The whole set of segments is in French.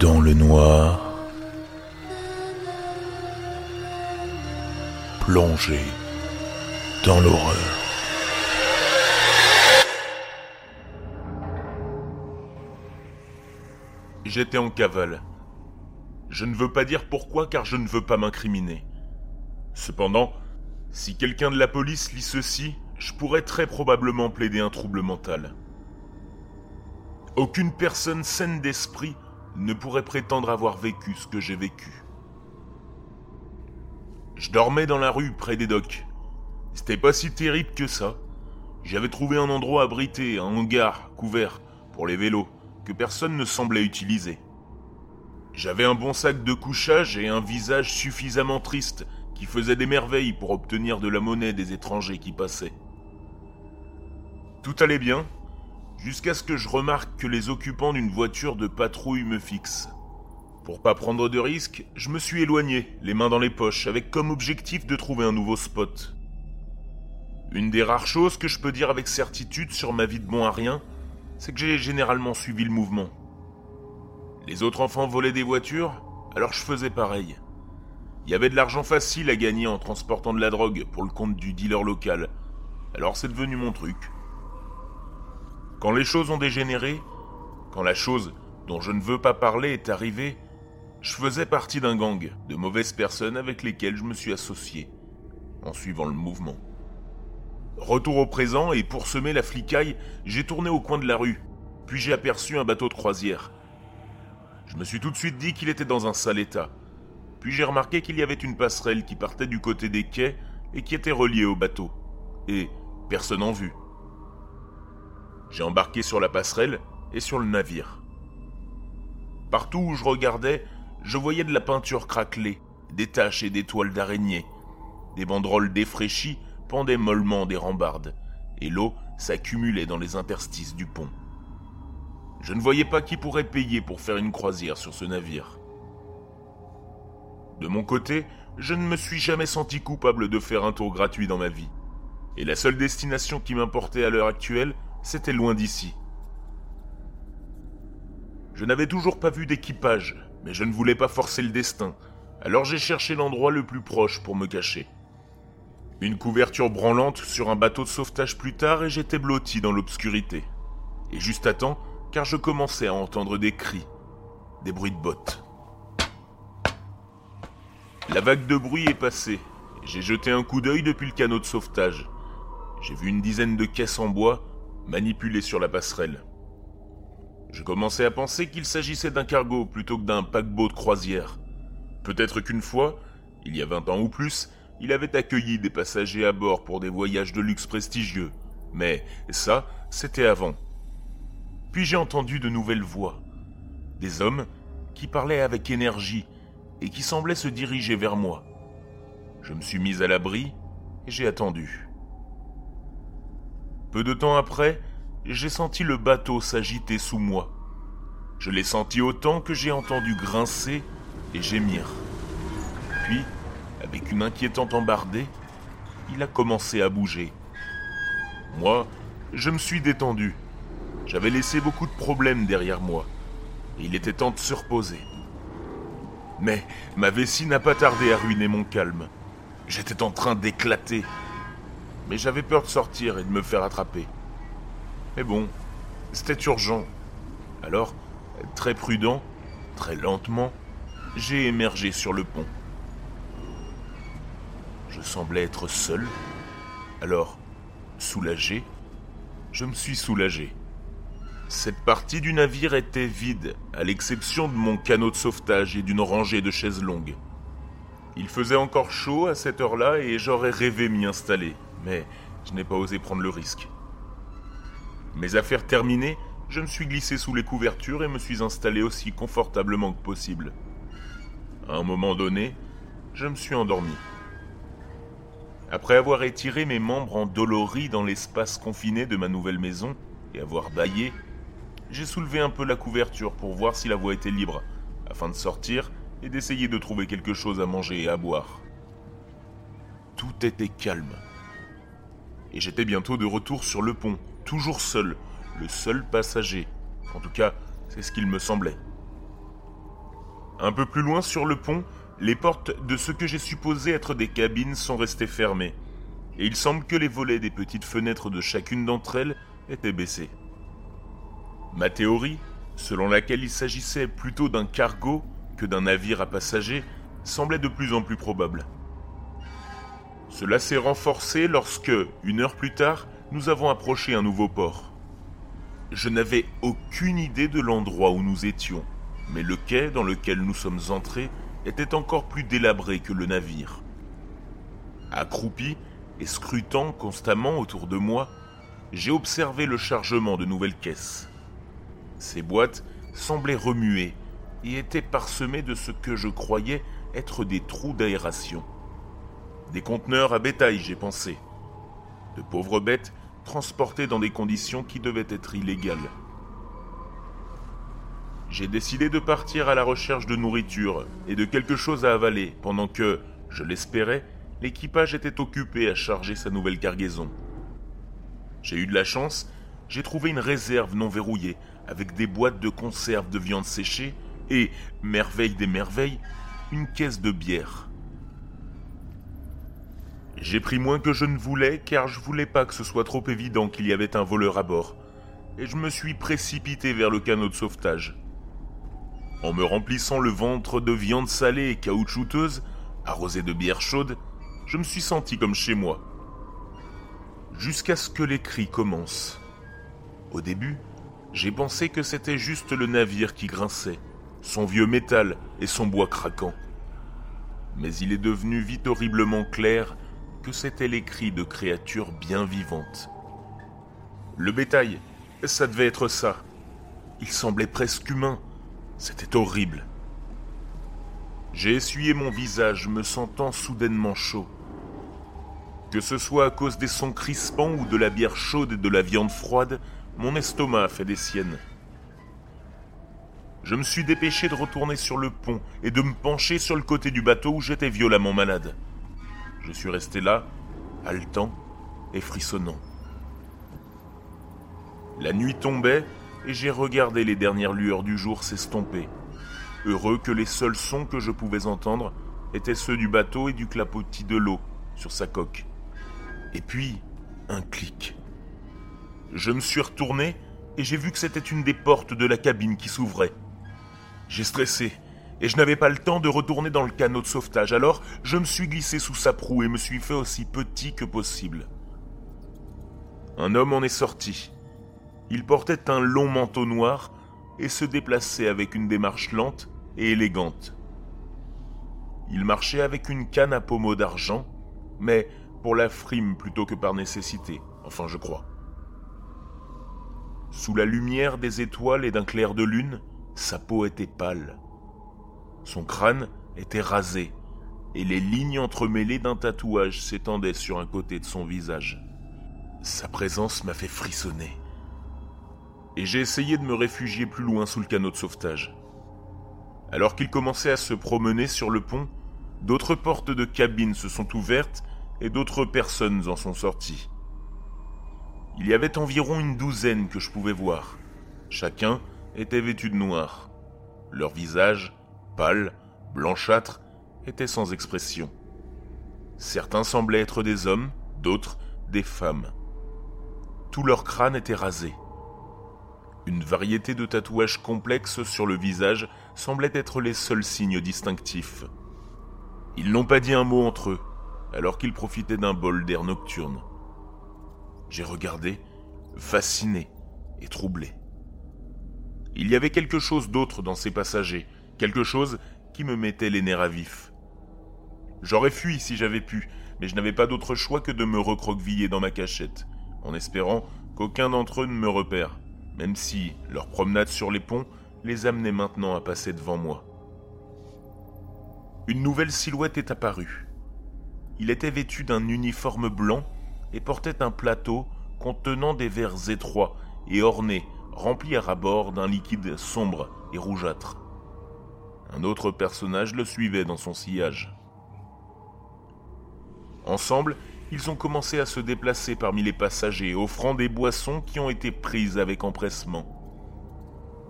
dans le noir, plongé dans l'horreur. J'étais en cavale. Je ne veux pas dire pourquoi car je ne veux pas m'incriminer. Cependant, si quelqu'un de la police lit ceci, je pourrais très probablement plaider un trouble mental. Aucune personne saine d'esprit ne pourrait prétendre avoir vécu ce que j'ai vécu. Je dormais dans la rue près des docks. C'était pas si terrible que ça. J'avais trouvé un endroit abrité, un hangar couvert pour les vélos que personne ne semblait utiliser. J'avais un bon sac de couchage et un visage suffisamment triste qui faisait des merveilles pour obtenir de la monnaie des étrangers qui passaient. Tout allait bien, jusqu'à ce que je remarque que les occupants d'une voiture de patrouille me fixent. Pour pas prendre de risques, je me suis éloigné, les mains dans les poches, avec comme objectif de trouver un nouveau spot. Une des rares choses que je peux dire avec certitude sur ma vie de bon à rien, c'est que j'ai généralement suivi le mouvement. Les autres enfants volaient des voitures, alors je faisais pareil. Il y avait de l'argent facile à gagner en transportant de la drogue pour le compte du dealer local, alors c'est devenu mon truc. Quand les choses ont dégénéré, quand la chose dont je ne veux pas parler est arrivée, je faisais partie d'un gang de mauvaises personnes avec lesquelles je me suis associé, en suivant le mouvement. Retour au présent, et pour semer la flicaille, j'ai tourné au coin de la rue, puis j'ai aperçu un bateau de croisière. Je me suis tout de suite dit qu'il était dans un sale état, puis j'ai remarqué qu'il y avait une passerelle qui partait du côté des quais et qui était reliée au bateau, et personne en vue. J'ai embarqué sur la passerelle et sur le navire. Partout où je regardais, je voyais de la peinture craquelée, des taches et des toiles d'araignée. Des banderoles défraîchies pendaient mollement des rambardes, et l'eau s'accumulait dans les interstices du pont. Je ne voyais pas qui pourrait payer pour faire une croisière sur ce navire. De mon côté, je ne me suis jamais senti coupable de faire un tour gratuit dans ma vie. Et la seule destination qui m'importait à l'heure actuelle, c'était loin d'ici. Je n'avais toujours pas vu d'équipage, mais je ne voulais pas forcer le destin, alors j'ai cherché l'endroit le plus proche pour me cacher. Une couverture branlante sur un bateau de sauvetage plus tard et j'étais blotti dans l'obscurité. Et juste à temps, car je commençais à entendre des cris, des bruits de bottes. La vague de bruit est passée. J'ai jeté un coup d'œil depuis le canot de sauvetage. J'ai vu une dizaine de caisses en bois manipulées sur la passerelle. Je commençais à penser qu'il s'agissait d'un cargo plutôt que d'un paquebot de croisière. Peut-être qu'une fois, il y a vingt ans ou plus, il avait accueilli des passagers à bord pour des voyages de luxe prestigieux. Mais ça, c'était avant. Puis j'ai entendu de nouvelles voix. Des hommes qui parlaient avec énergie et qui semblaient se diriger vers moi. Je me suis mis à l'abri et j'ai attendu. Peu de temps après, j'ai senti le bateau s'agiter sous moi. Je l'ai senti autant que j'ai entendu grincer et gémir. Puis, avec une inquiétante embardée, il a commencé à bouger. Moi, je me suis détendu. J'avais laissé beaucoup de problèmes derrière moi. Il était temps de se reposer. Mais ma vessie n'a pas tardé à ruiner mon calme. J'étais en train d'éclater. Mais j'avais peur de sortir et de me faire attraper. Mais bon, c'était urgent. Alors, très prudent, très lentement, j'ai émergé sur le pont. Je semblais être seul. Alors, soulagé, je me suis soulagé. Cette partie du navire était vide, à l'exception de mon canot de sauvetage et d'une rangée de chaises longues. Il faisait encore chaud à cette heure-là et j'aurais rêvé m'y installer, mais je n'ai pas osé prendre le risque. Mes affaires terminées, je me suis glissé sous les couvertures et me suis installé aussi confortablement que possible. À un moment donné, je me suis endormi. Après avoir étiré mes membres endoloris dans l'espace confiné de ma nouvelle maison et avoir baillé, j'ai soulevé un peu la couverture pour voir si la voie était libre, afin de sortir et d'essayer de trouver quelque chose à manger et à boire. Tout était calme. Et j'étais bientôt de retour sur le pont, toujours seul, le seul passager. En tout cas, c'est ce qu'il me semblait. Un peu plus loin sur le pont, les portes de ce que j'ai supposé être des cabines sont restées fermées, et il semble que les volets des petites fenêtres de chacune d'entre elles étaient baissés. Ma théorie, selon laquelle il s'agissait plutôt d'un cargo que d'un navire à passagers, semblait de plus en plus probable. Cela s'est renforcé lorsque, une heure plus tard, nous avons approché un nouveau port. Je n'avais aucune idée de l'endroit où nous étions, mais le quai dans lequel nous sommes entrés était encore plus délabré que le navire. Accroupi et scrutant constamment autour de moi, j'ai observé le chargement de nouvelles caisses. Ces boîtes semblaient remuer et étaient parsemées de ce que je croyais être des trous d'aération. Des conteneurs à bétail, j'ai pensé. De pauvres bêtes transportées dans des conditions qui devaient être illégales. J'ai décidé de partir à la recherche de nourriture et de quelque chose à avaler pendant que, je l'espérais, l'équipage était occupé à charger sa nouvelle cargaison. J'ai eu de la chance, j'ai trouvé une réserve non verrouillée avec des boîtes de conserve de viande séchée et, merveille des merveilles, une caisse de bière. J'ai pris moins que je ne voulais car je voulais pas que ce soit trop évident qu'il y avait un voleur à bord, et je me suis précipité vers le canot de sauvetage. En me remplissant le ventre de viande salée et caoutchouteuse, arrosée de bière chaude, je me suis senti comme chez moi. Jusqu'à ce que les cris commencent. Au début, j'ai pensé que c'était juste le navire qui grinçait, son vieux métal et son bois craquant. Mais il est devenu vite horriblement clair que c'étaient les cris de créatures bien vivantes. Le bétail, ça devait être ça. Il semblait presque humain. C'était horrible. J'ai essuyé mon visage, me sentant soudainement chaud. Que ce soit à cause des sons crispants ou de la bière chaude et de la viande froide, mon estomac a fait des siennes. Je me suis dépêché de retourner sur le pont et de me pencher sur le côté du bateau où j'étais violemment malade. Je suis resté là, haletant et frissonnant. La nuit tombait et j'ai regardé les dernières lueurs du jour s'estomper, heureux que les seuls sons que je pouvais entendre étaient ceux du bateau et du clapotis de l'eau sur sa coque. Et puis, un clic. Je me suis retourné et j'ai vu que c'était une des portes de la cabine qui s'ouvrait. J'ai stressé et je n'avais pas le temps de retourner dans le canot de sauvetage, alors je me suis glissé sous sa proue et me suis fait aussi petit que possible. Un homme en est sorti. Il portait un long manteau noir et se déplaçait avec une démarche lente et élégante. Il marchait avec une canne à pommeau d'argent, mais pour la frime plutôt que par nécessité, enfin je crois. Sous la lumière des étoiles et d'un clair de lune, sa peau était pâle. Son crâne était rasé, et les lignes entremêlées d'un tatouage s'étendaient sur un côté de son visage. Sa présence m'a fait frissonner. Et j'ai essayé de me réfugier plus loin sous le canot de sauvetage. Alors qu'il commençait à se promener sur le pont, d'autres portes de cabine se sont ouvertes et d'autres personnes en sont sorties. Il y avait environ une douzaine que je pouvais voir. Chacun était vêtu de noir. Leur visage, pâle, blanchâtre, était sans expression. Certains semblaient être des hommes, d'autres des femmes. Tout leur crâne était rasé. Une variété de tatouages complexes sur le visage semblait être les seuls signes distinctifs. Ils n'ont pas dit un mot entre eux, alors qu'ils profitaient d'un bol d'air nocturne. J'ai regardé, fasciné et troublé. Il y avait quelque chose d'autre dans ces passagers, quelque chose qui me mettait les nerfs à vif. J'aurais fui si j'avais pu, mais je n'avais pas d'autre choix que de me recroqueviller dans ma cachette, en espérant qu'aucun d'entre eux ne me repère, même si leur promenade sur les ponts les amenait maintenant à passer devant moi. Une nouvelle silhouette est apparue. Il était vêtu d'un uniforme blanc et portait un plateau contenant des verres étroits et ornés, remplis à ras-bord d'un liquide sombre et rougeâtre. Un autre personnage le suivait dans son sillage. Ensemble, ils ont commencé à se déplacer parmi les passagers, offrant des boissons qui ont été prises avec empressement.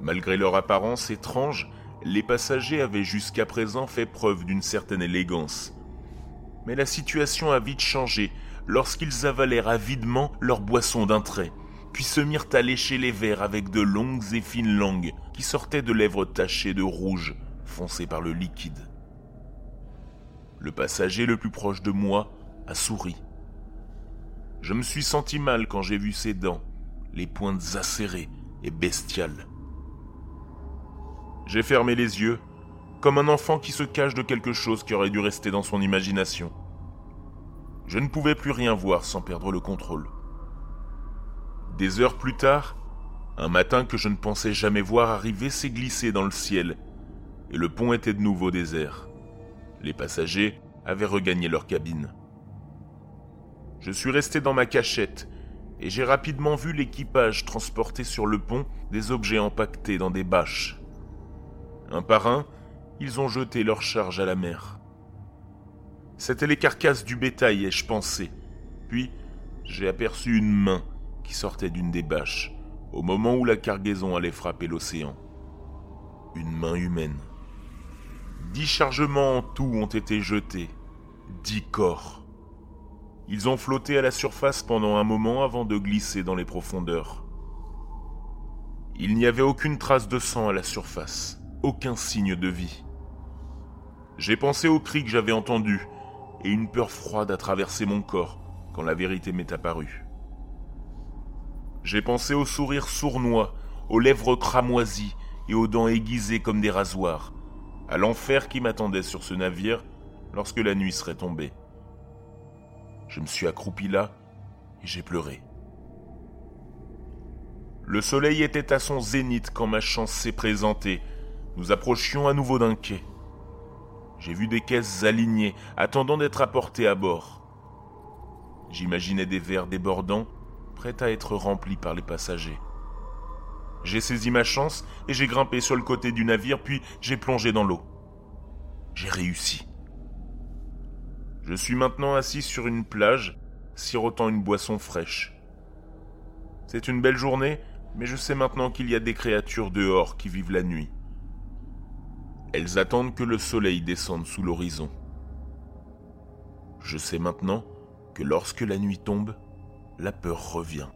Malgré leur apparence étrange, les passagers avaient jusqu'à présent fait preuve d'une certaine élégance. Mais la situation a vite changé lorsqu'ils avalèrent avidement leur boisson d'un trait, puis se mirent à lécher les verres avec de longues et fines langues qui sortaient de lèvres tachées de rouge, foncées par le liquide. Le passager le plus proche de moi a souri. Je me suis senti mal quand j'ai vu ses dents, les pointes acérées et bestiales. J'ai fermé les yeux, comme un enfant qui se cache de quelque chose qui aurait dû rester dans son imagination. Je ne pouvais plus rien voir sans perdre le contrôle. Des heures plus tard, un matin que je ne pensais jamais voir arriver s'est glissé dans le ciel, et le pont était de nouveau désert. Les passagers avaient regagné leur cabine. Je suis resté dans ma cachette, et j'ai rapidement vu l'équipage transporter sur le pont des objets empaquetés dans des bâches. Un par un, ils ont jeté leur charge à la mer. C'étaient les carcasses du bétail, ai-je pensé. Puis, j'ai aperçu une main qui sortait d'une des bâches, au moment où la cargaison allait frapper l'océan. Une main humaine. Dix chargements en tout ont été jetés. Dix corps. Ils ont flotté à la surface pendant un moment avant de glisser dans les profondeurs. Il n'y avait aucune trace de sang à la surface, aucun signe de vie. J'ai pensé au cri que j'avais entendu, et une peur froide a traversé mon corps quand la vérité m'est apparue. J'ai pensé au sourire sournois, aux lèvres cramoisies et aux dents aiguisées comme des rasoirs, à l'enfer qui m'attendait sur ce navire lorsque la nuit serait tombée. Je me suis accroupi là et j'ai pleuré. Le soleil était à son zénith quand ma chance s'est présentée. Nous approchions à nouveau d'un quai. J'ai vu des caisses alignées, attendant d'être apportées à bord. J'imaginais des verres débordants, prêts à être remplis par les passagers. J'ai saisi ma chance et j'ai grimpé sur le côté du navire, puis j'ai plongé dans l'eau. J'ai réussi. Je suis maintenant assis sur une plage, sirotant une boisson fraîche. C'est une belle journée, mais je sais maintenant qu'il y a des créatures dehors qui vivent la nuit. Elles attendent que le soleil descende sous l'horizon. Je sais maintenant que lorsque la nuit tombe, la peur revient.